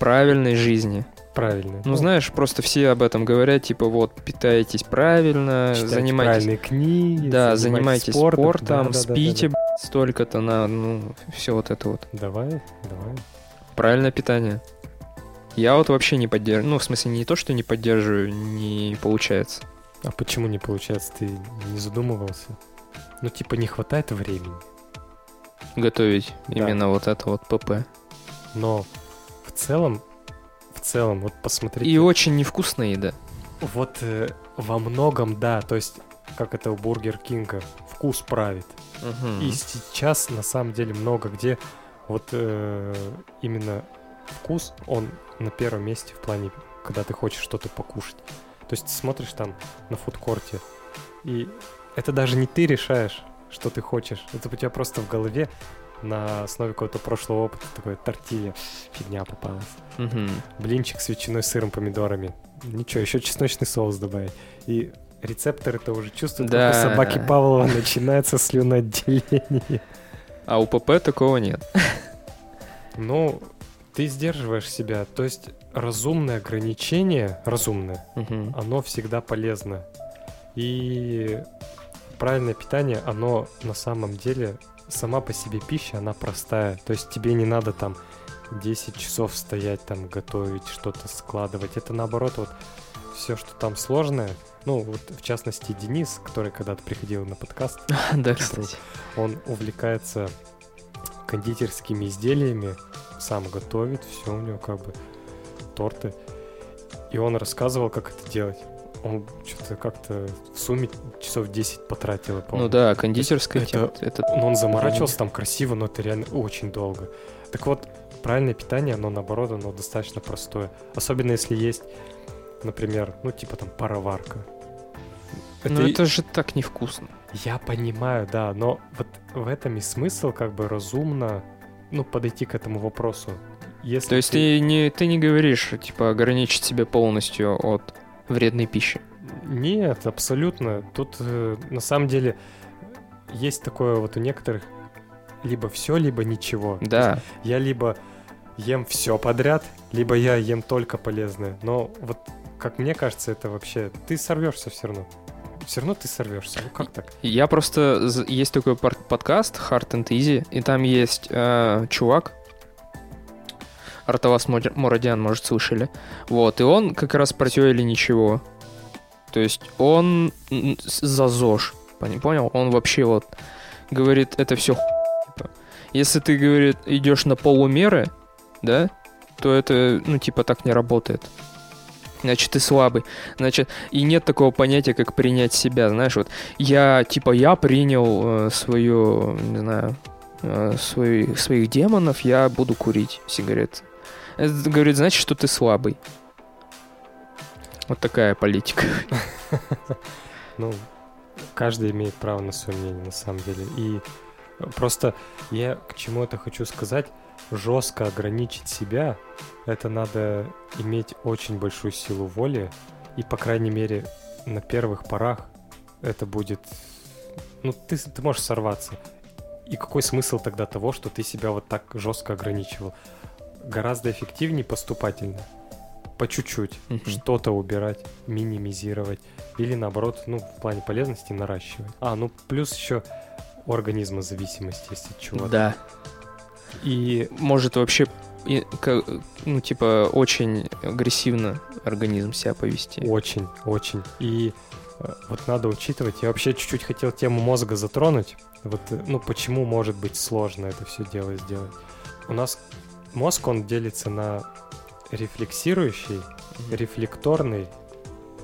Speaker 2: правильной жизни.
Speaker 3: Правильно.
Speaker 2: Ну, знаешь, просто все об этом говорят, типа, вот, питаетесь правильно,
Speaker 3: Читайте
Speaker 2: занимайтесь...
Speaker 3: правильные книги,
Speaker 2: Да, занимайтесь спортом, спортом да, да, спите, да, да, да. столько-то на, ну, все вот это вот.
Speaker 3: Давай, давай.
Speaker 2: Правильное питание. Я вот вообще не поддерживаю, ну, в смысле, не то, что не поддерживаю, не получается.
Speaker 3: А почему не получается? Ты не задумывался? Ну, типа, не хватает времени.
Speaker 2: Готовить да. именно вот это вот ПП.
Speaker 3: Но целом в целом, вот посмотрите.
Speaker 2: И очень невкусная еда.
Speaker 3: Вот э, во многом, да, то есть, как это у Бургер Кинга, вкус правит. Угу. И сейчас, на самом деле, много где вот э, именно вкус, он на первом месте в плане, когда ты хочешь что-то покушать. То есть ты смотришь там на фудкорте, и это даже не ты решаешь, что ты хочешь. Это у тебя просто в голове на основе какого-то прошлого опыта такой тортилья. Фигня попалась. Угу. Блинчик с ветчиной, сыром, помидорами. Ничего, еще чесночный соус добавить. И рецепторы-то уже чувствуют, да. как у собаки Павлова начинается слюноотделение.
Speaker 2: А у ПП такого нет.
Speaker 3: Ну, ты сдерживаешь себя. То есть разумное ограничение, разумное, угу. оно всегда полезно. И правильное питание, оно на самом деле сама по себе пища, она простая. То есть тебе не надо там 10 часов стоять, там готовить, что-то складывать. Это наоборот вот все, что там сложное. Ну, вот в частности Денис, который когда-то приходил на подкаст.
Speaker 2: Да, кстати.
Speaker 3: Он увлекается кондитерскими изделиями, сам готовит, все у него как бы торты. И он рассказывал, как это делать. Он что-то как-то в сумме часов 10 потратил, я помню.
Speaker 2: Ну да, кондитерская
Speaker 3: Это-
Speaker 2: тема. Это...
Speaker 3: Ну, он заморачивался там красиво, но это реально очень долго. Так вот, правильное питание, оно наоборот, оно достаточно простое. Особенно если есть, например, ну типа там пароварка.
Speaker 2: Ну
Speaker 3: и-
Speaker 2: это же так невкусно.
Speaker 3: Я понимаю, да, но вот в этом и смысл как бы разумно, ну, подойти к этому вопросу. Если
Speaker 2: То есть ты не, ты не говоришь, типа, ограничить себя полностью от вредной пищи.
Speaker 3: Нет, абсолютно. Тут э, на самом деле есть такое вот у некоторых либо все, либо ничего.
Speaker 2: Да,
Speaker 3: Я либо ем все подряд, либо я ем только полезное. Но вот, как мне кажется, это вообще... Ты сорвешься все равно. Все равно ты сорвешься. Ну как так?
Speaker 2: я просто... Есть такой подкаст Hard and Easy, и там есть э, чувак, Артавас Мурадян, может, слышали. Вот, и он как раз про все или ничего. То есть он за ЗОЖ, понял? Он вообще вот говорит, это все Если ты, говорит, идешь на полумеры, да, то это, ну, типа, так не работает. Значит, ты слабый. Значит, и нет такого понятия, как принять себя. Знаешь, вот я, типа, я принял э, свою, не знаю, э, свои- своих демонов, я буду курить сигареты. Это говорит, значит, что ты слабый. Вот такая политика.
Speaker 3: Ну, каждый имеет право на свое мнение, на самом деле. И просто я к чему это хочу сказать, жестко ограничить себя, это надо иметь очень большую силу воли, и, по крайней мере, на первых порах это будет... Ну, ты, ты можешь сорваться. И какой смысл тогда того, что ты себя вот так жестко ограничивал? Гораздо эффективнее поступательно. По чуть-чуть.
Speaker 2: Мгм.
Speaker 3: Что-то убирать, минимизировать. Или наоборот, ну, в плане полезности наращивать. А, ну, плюс еще у организма зависимость есть от чего-то.
Speaker 2: Да.
Speaker 3: И
Speaker 2: Может вообще, и, ну, типа, очень агрессивно организм себя повести.
Speaker 3: Очень, очень. И э, вот надо учитывать. Я вообще чуть-чуть хотел тему мозга затронуть. Вот, э, ну, почему может быть сложно это все дело сделать. У нас мозг, он делится на рефлексирующий, рефлекторный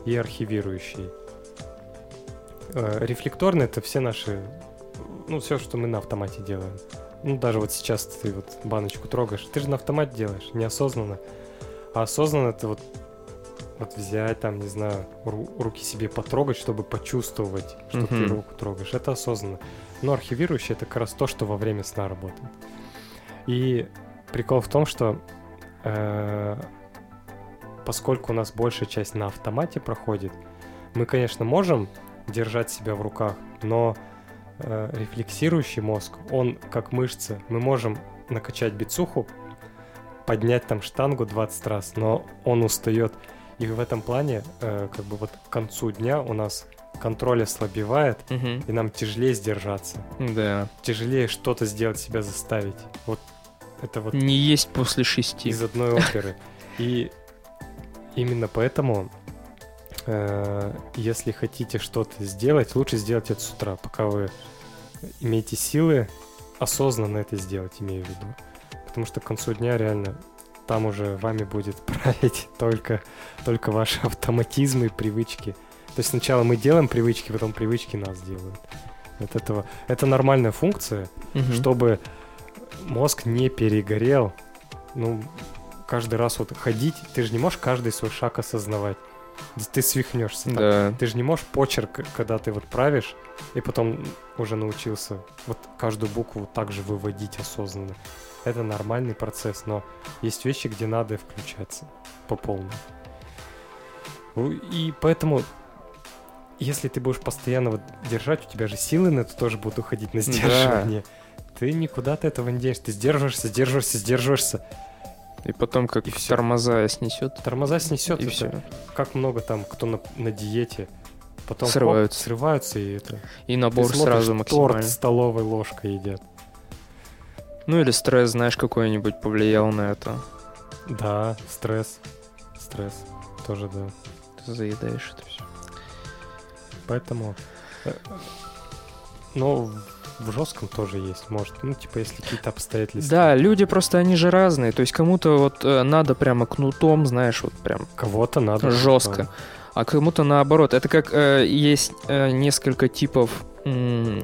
Speaker 3: и архивирующий. Э, Рефлекторный это все наши, ну, все, что мы на автомате делаем. Ну, даже вот сейчас ты вот баночку трогаешь, ты же на автомате делаешь, неосознанно. А осознанно это вот, вот взять там, не знаю, ру- руки себе потрогать, чтобы почувствовать, что ты
Speaker 2: Мгм.
Speaker 3: руку трогаешь. Это осознанно. Но архивирующий это как раз то, что во время сна работает. И прикол в том, что э, поскольку у нас большая часть на автомате проходит, мы, конечно, можем держать себя в руках, но э, рефлексирующий мозг, он как мышцы. Мы можем накачать бицуху, поднять там штангу 20 раз, но он устает. И в этом плане, э, как бы вот к концу дня у нас контроль ослабевает,
Speaker 2: Мгм.
Speaker 3: и нам тяжелее сдержаться,
Speaker 2: Да.
Speaker 3: тяжелее что-то сделать, себя заставить. Вот это вот
Speaker 2: Не есть после шести.
Speaker 3: из одной оперы. И именно поэтому, э, если хотите что-то сделать, лучше сделать это с утра, пока вы имеете силы осознанно это сделать, имею в виду. Потому что к концу дня реально там уже вами будет править только, только ваши автоматизмы и привычки. То есть сначала мы делаем привычки, потом привычки нас делают. От этого. Это нормальная функция,
Speaker 2: Мгм.
Speaker 3: чтобы мозг не перегорел. Ну, каждый раз вот ходить, ты же не можешь каждый свой шаг осознавать. Ты свихнешься.
Speaker 2: Да.
Speaker 3: Ты же не можешь почерк, когда ты вот правишь, и потом уже научился вот каждую букву также выводить осознанно. Это нормальный процесс, но есть вещи, где надо включаться по полной. И поэтому, если ты будешь постоянно вот держать, у тебя же силы на это тоже будут уходить на
Speaker 2: Да.
Speaker 3: Ты никуда от этого не денешься. Ты сдерживаешься, сдерживаешься, сдерживаешься.
Speaker 2: И потом как
Speaker 3: И всё.
Speaker 2: тормоза снесет.
Speaker 3: Тормоза снесет.
Speaker 2: И
Speaker 3: это
Speaker 2: все.
Speaker 3: как много там, кто на, на диете, потом
Speaker 2: Срываются.
Speaker 3: срываются и это.
Speaker 2: И набор
Speaker 3: смотришь,
Speaker 2: сразу
Speaker 3: торт
Speaker 2: максимально.
Speaker 3: столовой ложкой едят.
Speaker 2: Ну или стресс, знаешь, какой-нибудь повлиял на это.
Speaker 3: Да, стресс. Стресс. Тоже да.
Speaker 2: Ты заедаешь это все.
Speaker 3: Поэтому. э, Но в жестком тоже есть, может. Ну, типа, если какие-то обстоятельства.
Speaker 2: Да, люди просто, они же разные. То есть кому-то вот э, надо прямо кнутом, знаешь, вот прям
Speaker 3: Кого-то надо.
Speaker 2: жестко. А кому-то наоборот. Это как э, есть э, несколько типов, м,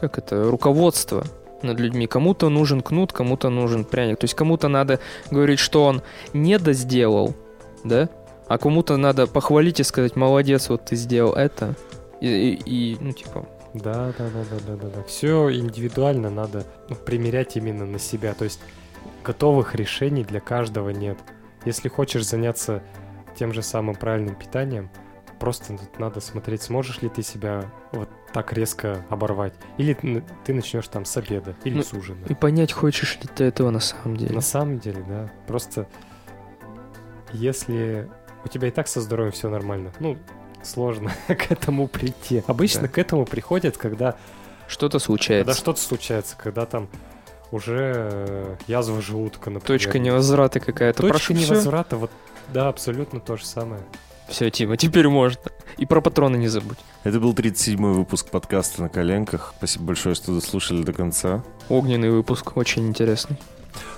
Speaker 2: как это, руководства над людьми. Кому-то нужен кнут, кому-то нужен пряник. То есть кому-то надо говорить, что он не досделал, да? А кому-то надо похвалить и сказать, молодец, вот ты сделал это. И, и- и, ну, типа,
Speaker 3: Да, да, да, да, да, да, да. Все индивидуально надо ну, примерять именно на себя. То есть готовых решений для каждого нет. Если хочешь заняться тем же самым правильным питанием, просто тут надо смотреть, сможешь ли ты себя вот так резко оборвать. Или ты начнешь там с обеда, или
Speaker 2: Ну,
Speaker 3: с ужина.
Speaker 2: и понять, хочешь ли ты этого на самом деле.
Speaker 3: На самом деле, да. Просто если у тебя и так со здоровьем все нормально, ну, сложно к этому прийти. Обычно
Speaker 2: Да.
Speaker 3: к этому приходят, когда
Speaker 2: Что-то случается.
Speaker 3: когда что-то случается, когда там уже э, язва желудка, например.
Speaker 2: Точка невозврата какая-то.
Speaker 3: Точка
Speaker 2: Прошу
Speaker 3: невозврата, вот, да, абсолютно то же самое.
Speaker 2: Все, Тима, теперь можно. И про патроны не забудь.
Speaker 1: Это был 37-й выпуск подкаста «На коленках». Спасибо большое, что дослушали до конца.
Speaker 2: Огненный выпуск, очень интересный.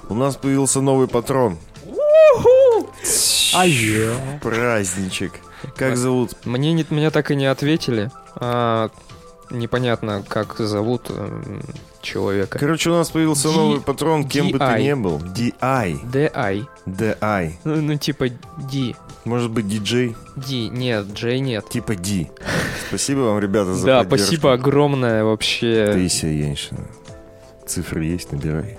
Speaker 1: У нас появился новый патрон.
Speaker 3: А?
Speaker 1: Праздничек. Как зовут?
Speaker 2: Мне не, меня так и не ответили. А, непонятно, как зовут эм, человека.
Speaker 1: Короче, у нас появился
Speaker 2: Ди-
Speaker 1: новый патрон, кем бы ты
Speaker 2: DI.
Speaker 1: ни был. DI.
Speaker 2: D.I.
Speaker 1: DI.
Speaker 2: Ну, ну, типа Ди.
Speaker 1: Может быть, диджей?
Speaker 2: Ди. Нет, Джей нет.
Speaker 1: Типа Ди. Спасибо вам, ребята, за
Speaker 2: Да,
Speaker 1: поддержку.
Speaker 2: спасибо огромное вообще.
Speaker 1: Таисия Яньшина. Цифры есть, набирай.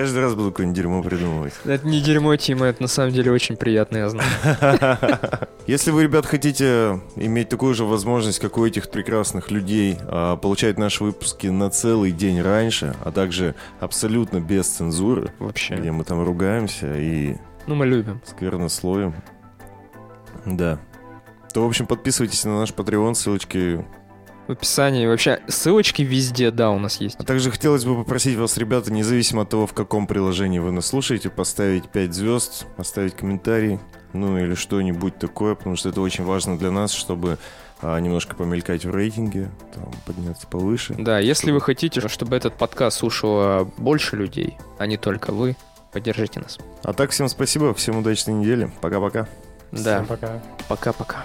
Speaker 1: Каждый раз буду какое-нибудь дерьмо придумывать.
Speaker 2: Это не дерьмо, Тима, это на самом деле очень приятно, я знаю.
Speaker 1: Если вы, ребят, хотите иметь такую же возможность, как у этих прекрасных людей, а, получать наши выпуски на целый день раньше, а также абсолютно без цензуры, где
Speaker 2: Вообще.
Speaker 1: мы там ругаемся и
Speaker 2: Ну, мы любим.
Speaker 1: сквернословим, да, то, в общем, подписывайтесь на наш Patreon, ссылочки.
Speaker 2: В описании вообще ссылочки везде, да, у нас есть.
Speaker 1: А также хотелось бы попросить вас, ребята, независимо от того, в каком приложении вы нас слушаете, поставить 5 звезд, поставить комментарий, ну или что-нибудь такое, потому что это очень важно для нас, чтобы а, немножко помелькать в рейтинге, там, подняться повыше.
Speaker 2: Да, если вы хотите, чтобы этот подкаст слушало больше людей, а не только вы, поддержите нас.
Speaker 1: А так, всем спасибо, всем удачной недели, пока-пока.
Speaker 2: Да,
Speaker 3: Всем пока.
Speaker 2: пока-пока.